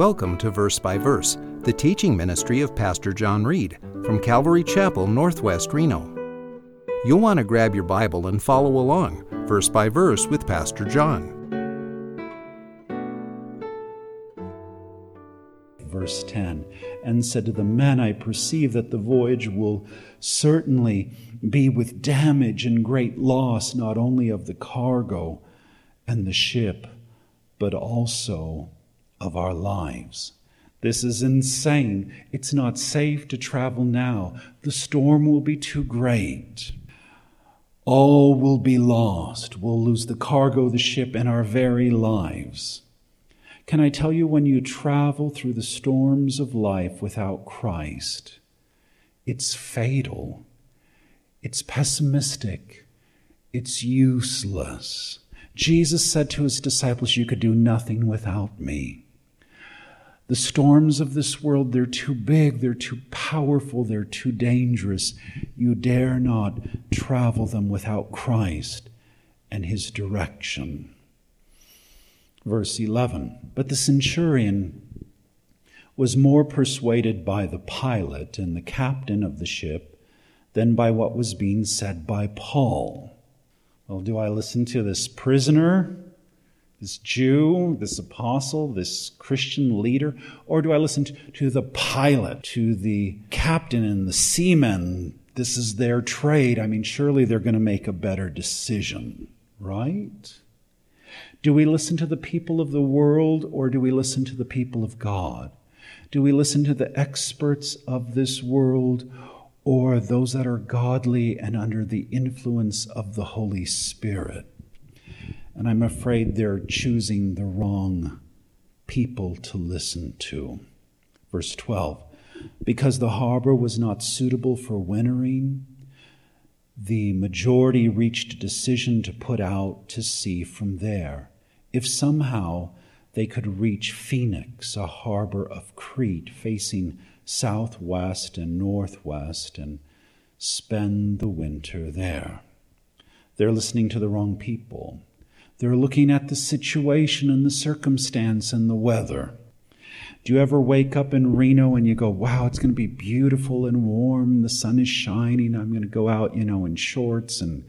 Welcome to Verse by Verse, the teaching ministry of Pastor John Reed from Calvary Chapel, Northwest Reno. You'll want to grab your Bible and follow along, verse by verse, with Pastor John. Verse 10 And said to the men, I perceive that the voyage will certainly be with damage and great loss, not only of the cargo and the ship, but also of our lives. This is insane. It's not safe to travel now. The storm will be too great. All will be lost. We'll lose the cargo, the ship, and our very lives. Can I tell you, when you travel through the storms of life without Christ, it's fatal, it's pessimistic, it's useless. Jesus said to his disciples, You could do nothing without me. The storms of this world, they're too big, they're too powerful, they're too dangerous. You dare not travel them without Christ and his direction. Verse 11 But the centurion was more persuaded by the pilot and the captain of the ship than by what was being said by Paul. Well, do I listen to this prisoner this Jew, this apostle, this Christian leader? Or do I listen to, the pilot, to the captain and the seamen? This is their trade. I mean, surely they're going to make a better decision, right? Do we listen to the people of the world or do we listen to the people of God? Do we listen to the experts of this world or those that are godly and under the influence of the Holy Spirit? And I'm afraid they're choosing the wrong people to listen to. Verse 12 Because the harbor was not suitable for wintering, the majority reached a decision to put out to sea from there. If somehow they could reach Phoenix, a harbor of Crete facing southwest and northwest, and spend the winter there. They're listening to the wrong people. They're looking at the situation and the circumstance and the weather. Do you ever wake up in Reno and you go, wow, it's going to be beautiful and warm. The sun is shining. I'm going to go out, you know, in shorts and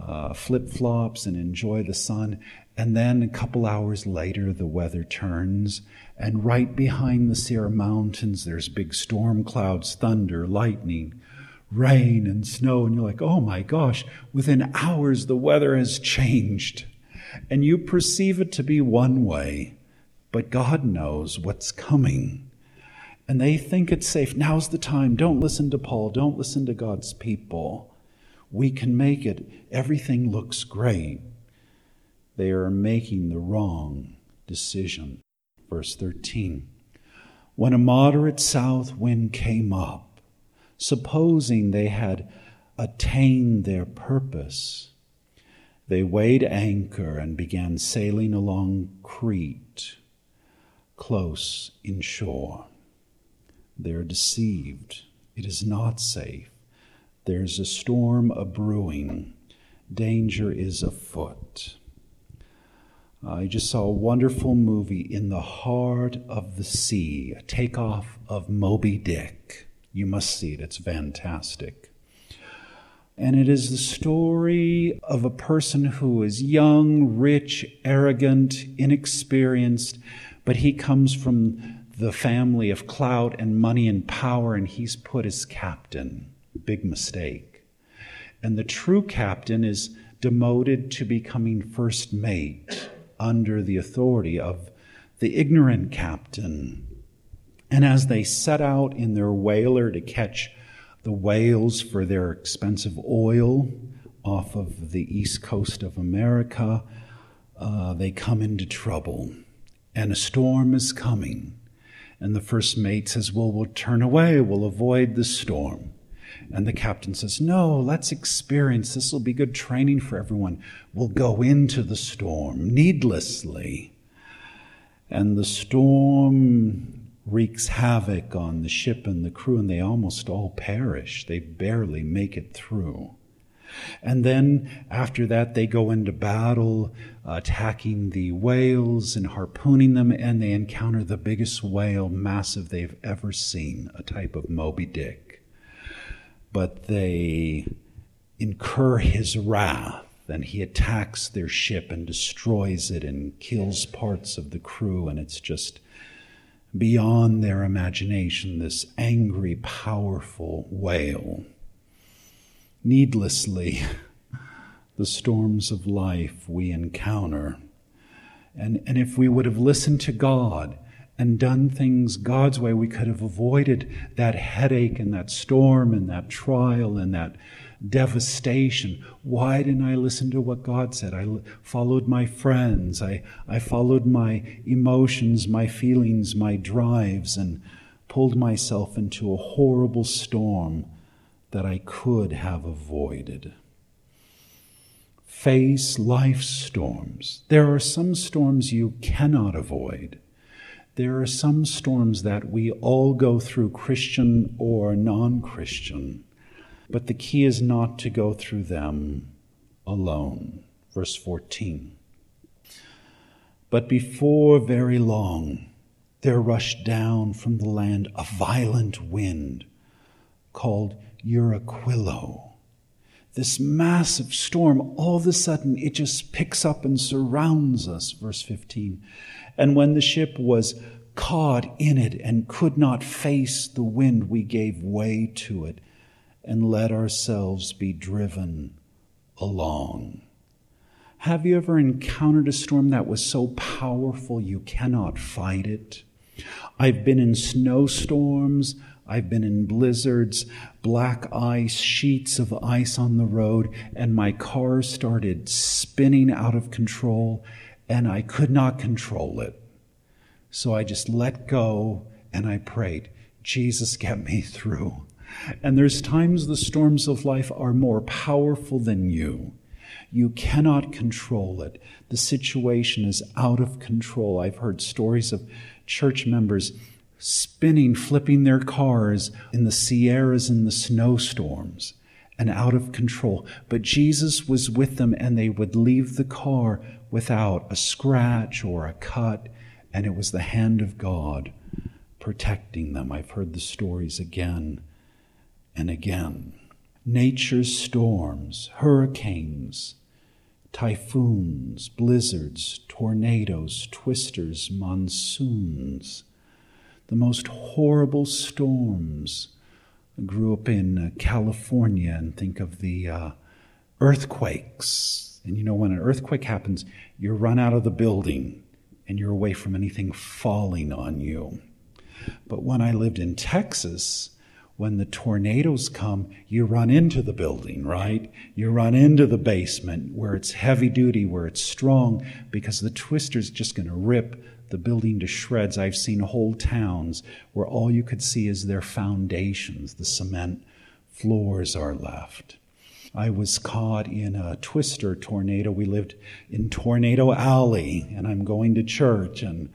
uh, flip flops and enjoy the sun. And then a couple hours later, the weather turns, and right behind the Sierra Mountains, there's big storm clouds, thunder, lightning, rain, and snow. And you're like, oh my gosh, within hours, the weather has changed and you perceive it to be one way, but God knows what's coming. And they think it's safe. Now's the time. Don't listen to Paul. Don't listen to God's people. We can make it. Everything looks great. They are making the wrong decision. Verse 13. When a moderate south wind came up, supposing they had attained their purpose, they weighed anchor and began sailing along Crete, close inshore. They're deceived. It is not safe. There's a storm a brewing. Danger is afoot. I just saw a wonderful movie in the heart of the sea, a takeoff of Moby Dick. You must see it, it's fantastic. And it is the story of a person who is young, rich, arrogant, inexperienced, but he comes from the family of clout and money and power, and he's put as captain. Big mistake. And the true captain is demoted to becoming first mate under the authority of the ignorant captain. And as they set out in their whaler to catch the whales for their expensive oil off of the east coast of America. Uh, they come into trouble, and a storm is coming. And the first mate says, Well, we'll turn away, we'll avoid the storm. And the captain says, No, let's experience. This will be good training for everyone. We'll go into the storm needlessly. And the storm wreaks havoc on the ship and the crew, and they almost all perish. They barely make it through. And then after that, they go into battle, attacking the whales and harpooning them, and they encounter the biggest whale, massive they've ever seen, a type of Moby Dick. But they incur his wrath, and he attacks their ship and destroys it and kills parts of the crew, and it's just beyond their imagination, this angry, powerful whale needlessly the storms of life we encounter. And, and if we would have listened to God and done things God's way, we could have avoided that headache and that storm and that trial and that devastation. Why didn't I listen to what God said? I followed my friends. I, I followed my emotions, my feelings, my drives, and pulled myself into a horrible storm that I could have avoided. Face life's storms. There are some storms you cannot avoid. There are some storms that we all go through, Christian or non Christian, but the key is not to go through them alone. Verse 14. But before very long, there rushed down from the land a violent wind called Euraquilo. This massive storm, all of a sudden, it just picks up and surrounds us. Verse 15. And when the ship was caught in it and could not face the wind, we gave way to it and let ourselves be driven along. Have you ever encountered a storm that was so powerful you cannot fight it? I've been in snowstorms. I've been in blizzards, black ice, sheets of ice on the road, and my car started spinning out of control, and I could not control it. So I just let go and I prayed, Jesus, get me through. And there's times the storms of life are more powerful than you. You cannot control it. The situation is out of control. I've heard stories of church members spinning, flipping their cars in the Sierras in the snowstorms and out of control. But Jesus was with them, and they would leave the car without a scratch or a cut, and it was the hand of God protecting them. I've heard the stories again and again. Nature's storms, hurricanes, typhoons, blizzards, tornadoes, twisters, monsoons the most horrible storms. I grew up in uh, California and think of the uh, earthquakes. And you know, when an earthquake happens, you run out of the building and you're away from anything falling on you. But when I lived in Texas, when the tornadoes come, you run into the building, right? You run into the basement where it's heavy duty, where it's strong, because the twister's just going to rip the building to shreds. I've seen whole towns where all you could see is their foundations, the cement floors are left. I was caught in a twister tornado. We lived in Tornado Alley, and I'm going to church and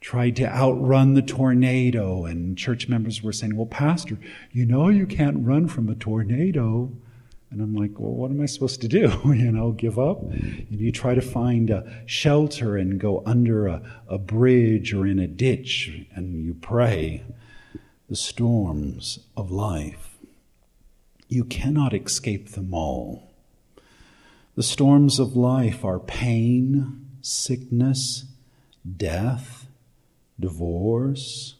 tried to outrun the tornado. And church members were saying, Well, Pastor, you know you can't run from a tornado. And I'm like, well, what am I supposed to do? you know, give up? And you try to find a shelter and go under a, a bridge or in a ditch and you pray the storms of life. You cannot escape them all. The storms of life are pain, sickness, death, divorce,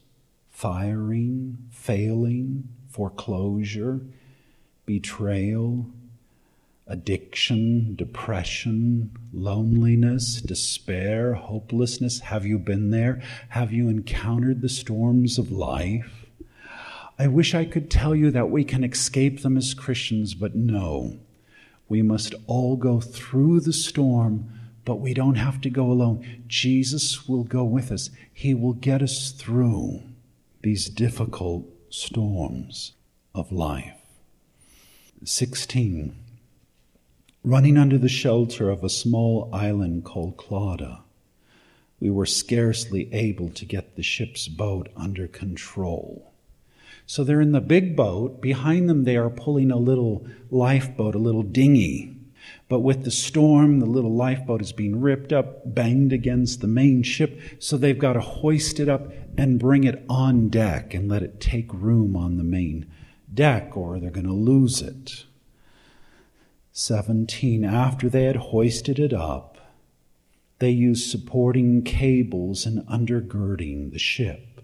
firing, failing, foreclosure betrayal, addiction, depression, loneliness, despair, hopelessness? Have you been there? Have you encountered the storms of life? I wish I could tell you that we can escape them as Christians, but no. We must all go through the storm, but we don't have to go alone. Jesus will go with us, He will get us through these difficult storms of life. 16. Running under the shelter of a small island called Clauda, we were scarcely able to get the ship's boat under control. So they're in the big boat. Behind them, they are pulling a little lifeboat, a little dinghy. But with the storm, the little lifeboat is being ripped up, banged against the main ship. So they've got to hoist it up and bring it on deck and let it take room on the main deck, or they're going to lose it. 17. After they had hoisted it up, they used supporting cables and undergirding the ship.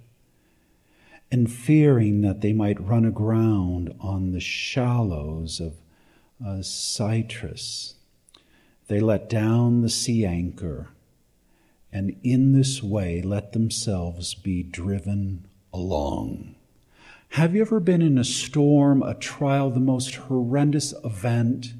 And fearing that they might run aground on the shallows of uh, Syrtis. they let down the sea anchor and in this way let themselves be driven along. Have you ever been in a storm, a trial, the most horrendous event?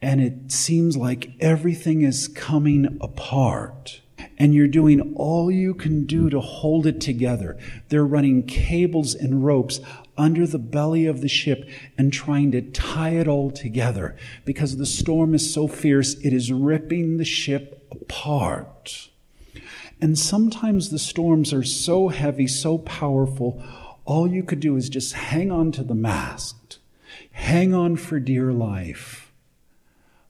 and it seems like everything is coming apart. And you're doing all you can do to hold it together. They're running cables and ropes under the belly of the ship and trying to tie it all together because the storm is so fierce, it is ripping the ship apart. And sometimes the storms are so heavy, so powerful, all you could do is just hang on to the mast, hang on for dear life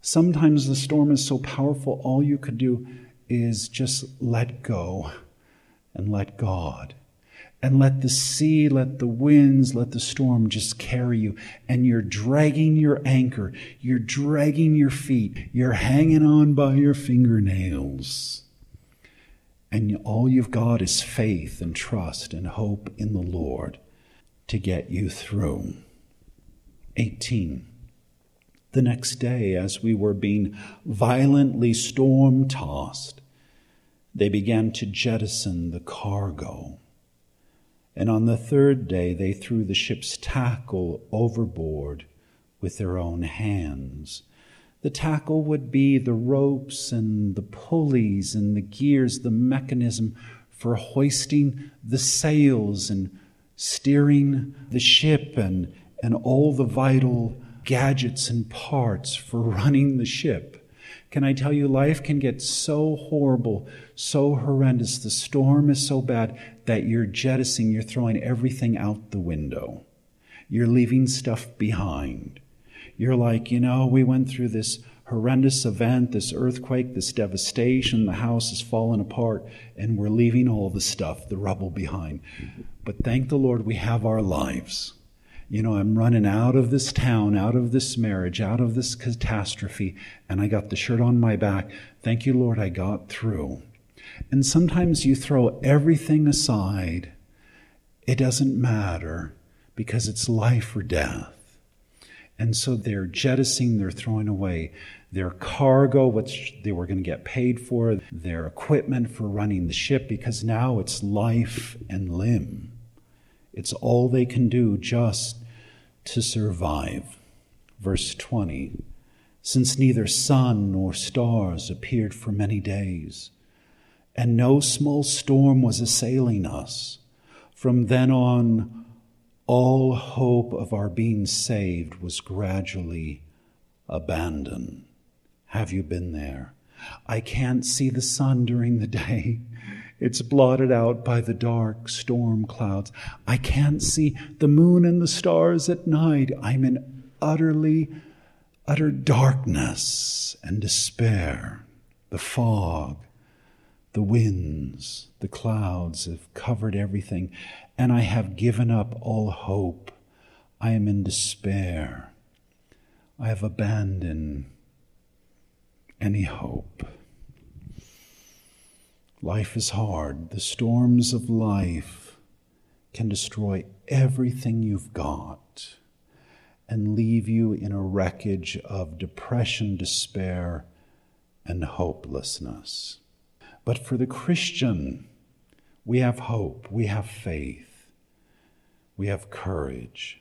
Sometimes the storm is so powerful, all you could do is just let go and let God. And let the sea, let the winds, let the storm just carry you. And you're dragging your anchor. You're dragging your feet. You're hanging on by your fingernails. And all you've got is faith and trust and hope in the Lord to get you through. 18 the next day, as we were being violently storm tossed, they began to jettison the cargo. And on the third day, they threw the ship's tackle overboard with their own hands. The tackle would be the ropes and the pulleys and the gears, the mechanism for hoisting the sails and steering the ship and, and all the vital gadgets and parts for running the ship. Can I tell you, life can get so horrible, so horrendous. The storm is so bad that you're jettisoning, you're throwing everything out the window. You're leaving stuff behind. You're like, you know, we went through this horrendous event, this earthquake, this devastation, the house is falling apart, and we're leaving all the stuff, the rubble behind. But thank the Lord we have our lives you know, I'm running out of this town, out of this marriage, out of this catastrophe, and I got the shirt on my back. Thank you, Lord, I got through. And sometimes you throw everything aside. It doesn't matter because it's life or death. And so they're jettisoning, they're throwing away their cargo, which they were going to get paid for, their equipment for running the ship, because now it's life and limb. It's all they can do just to survive. Verse 20 Since neither sun nor stars appeared for many days, and no small storm was assailing us, from then on, all hope of our being saved was gradually abandoned. Have you been there? I can't see the sun during the day. It's blotted out by the dark storm clouds. I can't see the moon and the stars at night. I'm in utterly, utter darkness and despair. The fog, the winds, the clouds have covered everything, and I have given up all hope. I am in despair. I have abandoned any hope. Life is hard. The storms of life can destroy everything you've got and leave you in a wreckage of depression, despair, and hopelessness. But for the Christian, we have hope, we have faith, we have courage.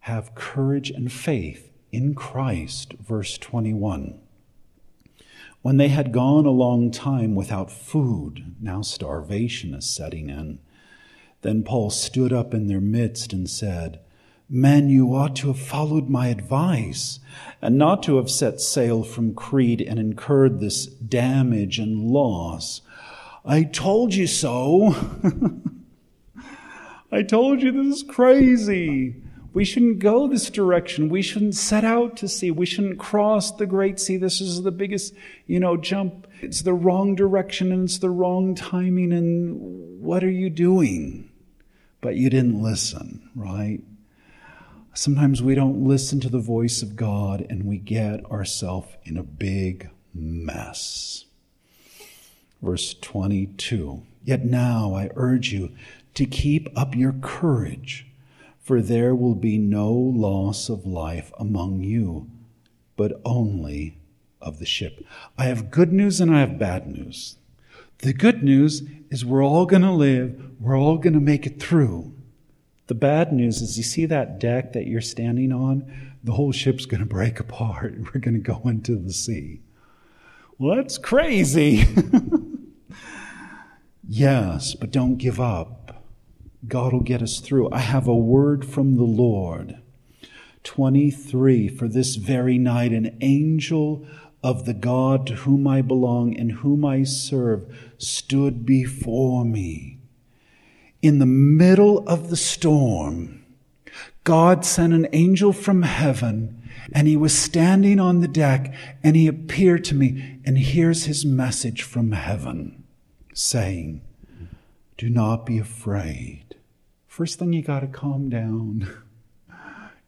Have courage and faith in Christ, verse 21. When they had gone a long time without food, now starvation is setting in, then Paul stood up in their midst and said, Men, you ought to have followed my advice and not to have set sail from Crete and incurred this damage and loss. I told you so. I told you this is crazy. We shouldn't go this direction. We shouldn't set out to sea. We shouldn't cross the Great Sea. This is the biggest, you know, jump. It's the wrong direction and it's the wrong timing. And what are you doing? But you didn't listen, right? Sometimes we don't listen to the voice of God and we get ourselves in a big mess. Verse 22 Yet now I urge you to keep up your courage for there will be no loss of life among you, but only of the ship. I have good news and I have bad news. The good news is we're all going to live, we're all going to make it through. The bad news is you see that deck that you're standing on? The whole ship's going to break apart. We're going to go into the sea. Well, that's crazy. yes, but don't give up. God will get us through. I have a word from the Lord. 23 For this very night, an angel of the God to whom I belong and whom I serve stood before me. In the middle of the storm, God sent an angel from heaven and he was standing on the deck and he appeared to me and here's his message from heaven saying, Do not be afraid. First thing you got to calm down.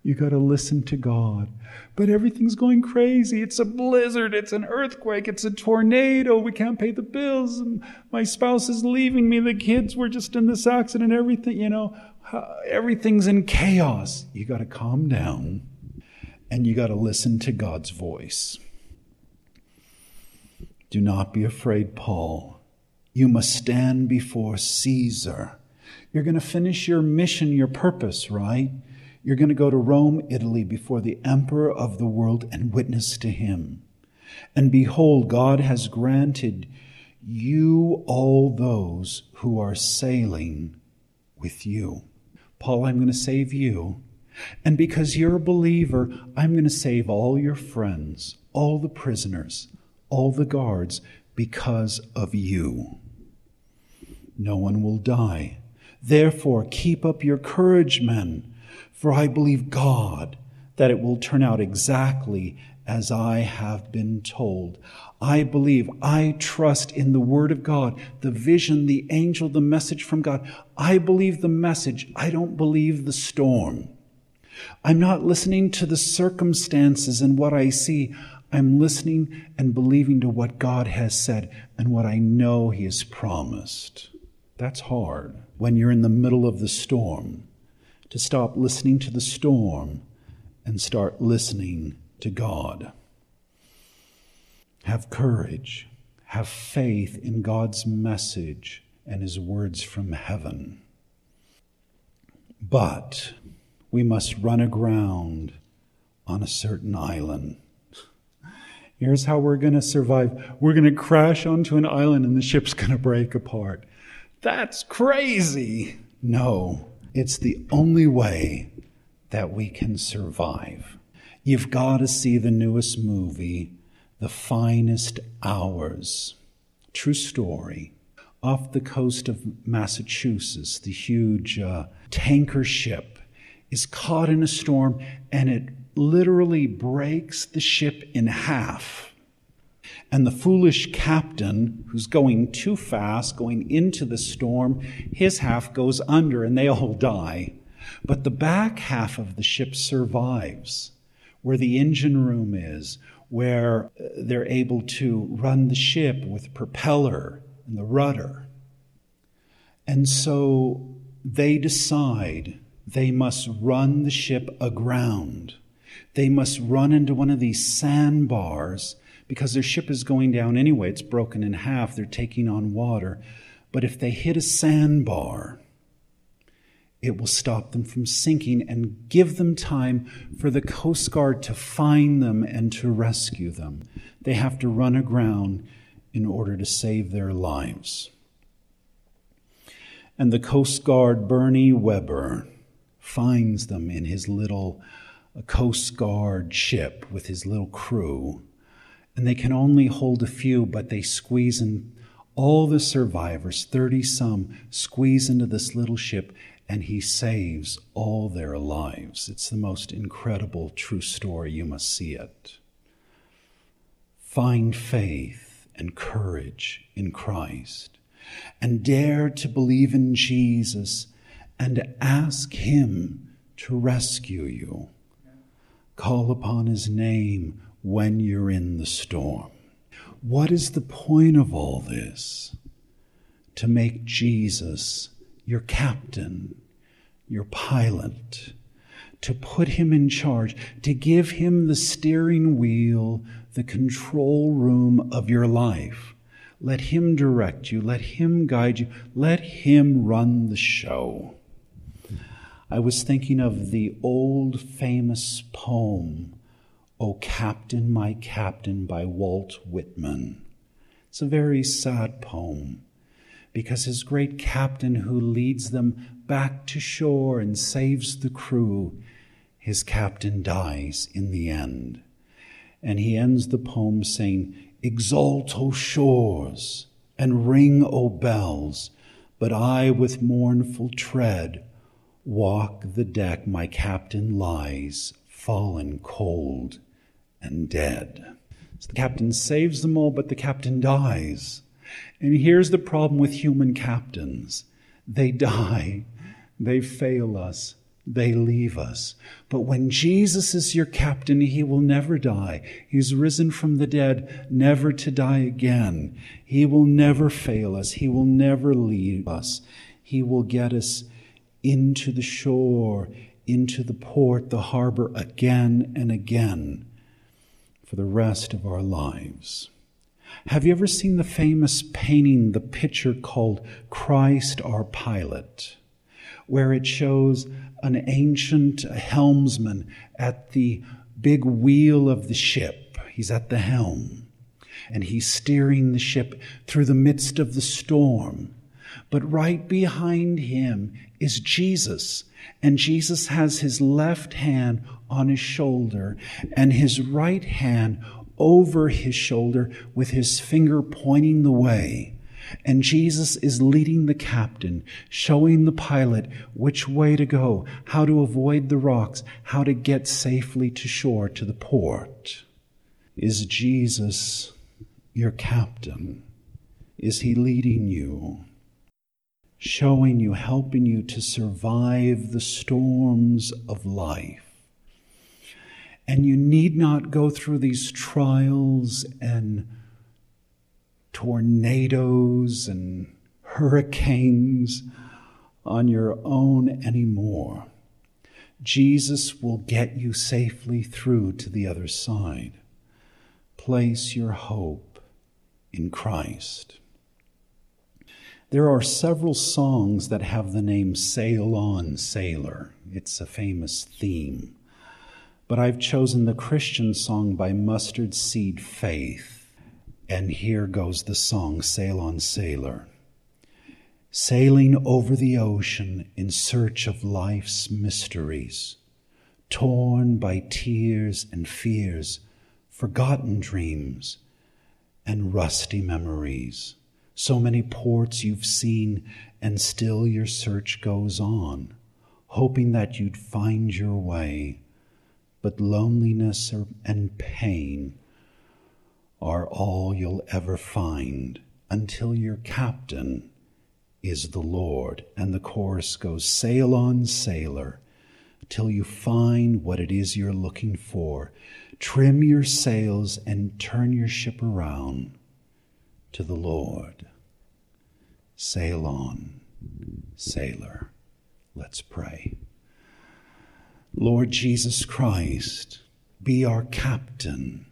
You got to listen to God. But everything's going crazy. It's a blizzard. It's an earthquake. It's a tornado. We can't pay the bills. My spouse is leaving me. The kids were just in this accident. Everything, you know, uh, everything's in chaos. You got to calm down and you got to listen to God's voice. Do not be afraid, Paul. You must stand before Caesar. You're going to finish your mission, your purpose, right? You're going to go to Rome, Italy, before the emperor of the world and witness to him. And behold, God has granted you all those who are sailing with you. Paul, I'm going to save you. And because you're a believer, I'm going to save all your friends, all the prisoners, all the guards, because of you. No one will die Therefore, keep up your courage, men, for I believe God that it will turn out exactly as I have been told. I believe, I trust in the Word of God, the vision, the angel, the message from God. I believe the message. I don't believe the storm. I'm not listening to the circumstances and what I see. I'm listening and believing to what God has said and what I know He has promised. That's hard when you're in the middle of the storm to stop listening to the storm and start listening to God. Have courage, have faith in God's message and His words from heaven. But we must run aground on a certain island. Here's how we're going to survive we're going to crash onto an island and the ship's going to break apart. That's crazy. No, it's the only way that we can survive. You've got to see the newest movie, The Finest Hours. True story. Off the coast of Massachusetts, the huge uh, tanker ship is caught in a storm and it literally breaks the ship in half. And the foolish captain, who's going too fast, going into the storm, his half goes under and they all die. But the back half of the ship survives, where the engine room is, where uh, they're able to run the ship with propeller and the rudder. And so they decide they must run the ship aground. They must run into one of these sandbars because their ship is going down anyway. It's broken in half. They're taking on water. But if they hit a sandbar, it will stop them from sinking and give them time for the Coast Guard to find them and to rescue them. They have to run aground in order to save their lives. And the Coast Guard, Bernie Webber, finds them in his little Coast Guard ship with his little crew and they can only hold a few, but they squeeze in all the survivors, 30 some, squeeze into this little ship, and he saves all their lives. It's the most incredible true story. You must see it. Find faith and courage in Christ and dare to believe in Jesus and ask him to rescue you. Call upon his name when you're in the storm. What is the point of all this? To make Jesus your captain, your pilot, to put him in charge, to give him the steering wheel, the control room of your life. Let him direct you, let him guide you, let him run the show. I was thinking of the old famous poem, O Captain, My Captain by Walt Whitman. It's a very sad poem because his great captain who leads them back to shore and saves the crew, his captain dies in the end. And he ends the poem saying, Exalt, O shores, and ring, O bells, but I with mournful tread walk the deck, my captain lies, fallen cold and dead. So the captain saves them all, but the captain dies. And here's the problem with human captains they die, they fail us, they leave us. But when Jesus is your captain, he will never die. He's risen from the dead, never to die again. He will never fail us, he will never leave us. He will get us into the shore, into the port, the harbor again and again for the rest of our lives. Have you ever seen the famous painting, the picture called Christ our Pilot, where it shows an ancient helmsman at the big wheel of the ship? He's at the helm and he's steering the ship through the midst of the storm. But right behind him is Jesus. And Jesus has his left hand on his shoulder and his right hand over his shoulder with his finger pointing the way. And Jesus is leading the captain, showing the pilot which way to go, how to avoid the rocks, how to get safely to shore to the port. Is Jesus your captain? Is he leading you? Showing you, helping you to survive the storms of life? And you need not go through these trials and tornadoes and hurricanes on your own anymore. Jesus will get you safely through to the other side. Place your hope in Christ. There are several songs that have the name Sail On, Sailor. It's a famous theme but I've chosen the Christian song by Mustard Seed Faith. And here goes the song Sail on Sailor. Sailing over the ocean in search of life's mysteries, torn by tears and fears, forgotten dreams, and rusty memories. So many ports you've seen, and still your search goes on, hoping that you'd find your way but loneliness and pain are all you'll ever find until your captain is the Lord. And the chorus goes, Sail on, sailor, till you find what it is you're looking for. Trim your sails and turn your ship around to the Lord. Sail on, sailor. Let's pray. Lord Jesus Christ, be our captain,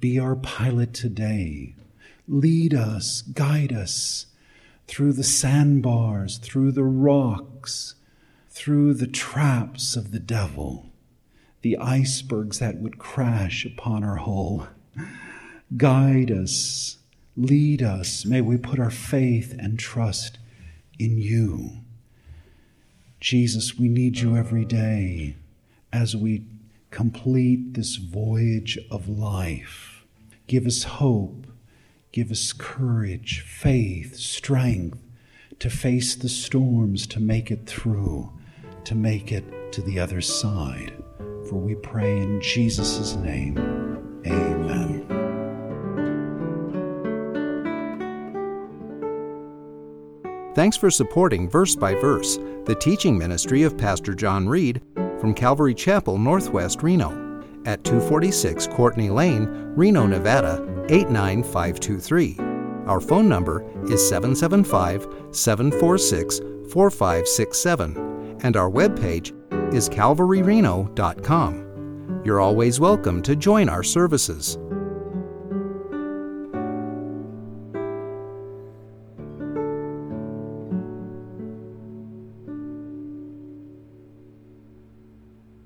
be our pilot today. Lead us, guide us through the sandbars, through the rocks, through the traps of the devil, the icebergs that would crash upon our hull. Guide us, lead us. May we put our faith and trust in you. Jesus, we need you every day as we complete this voyage of life. Give us hope, give us courage, faith, strength to face the storms, to make it through, to make it to the other side. For we pray in Jesus' name. Thanks for supporting Verse by Verse, the teaching ministry of Pastor John Reed from Calvary Chapel, Northwest Reno, at 246 Courtney Lane, Reno, Nevada 89523. Our phone number is 775 746 4567, and our webpage is calvaryreno.com. You're always welcome to join our services.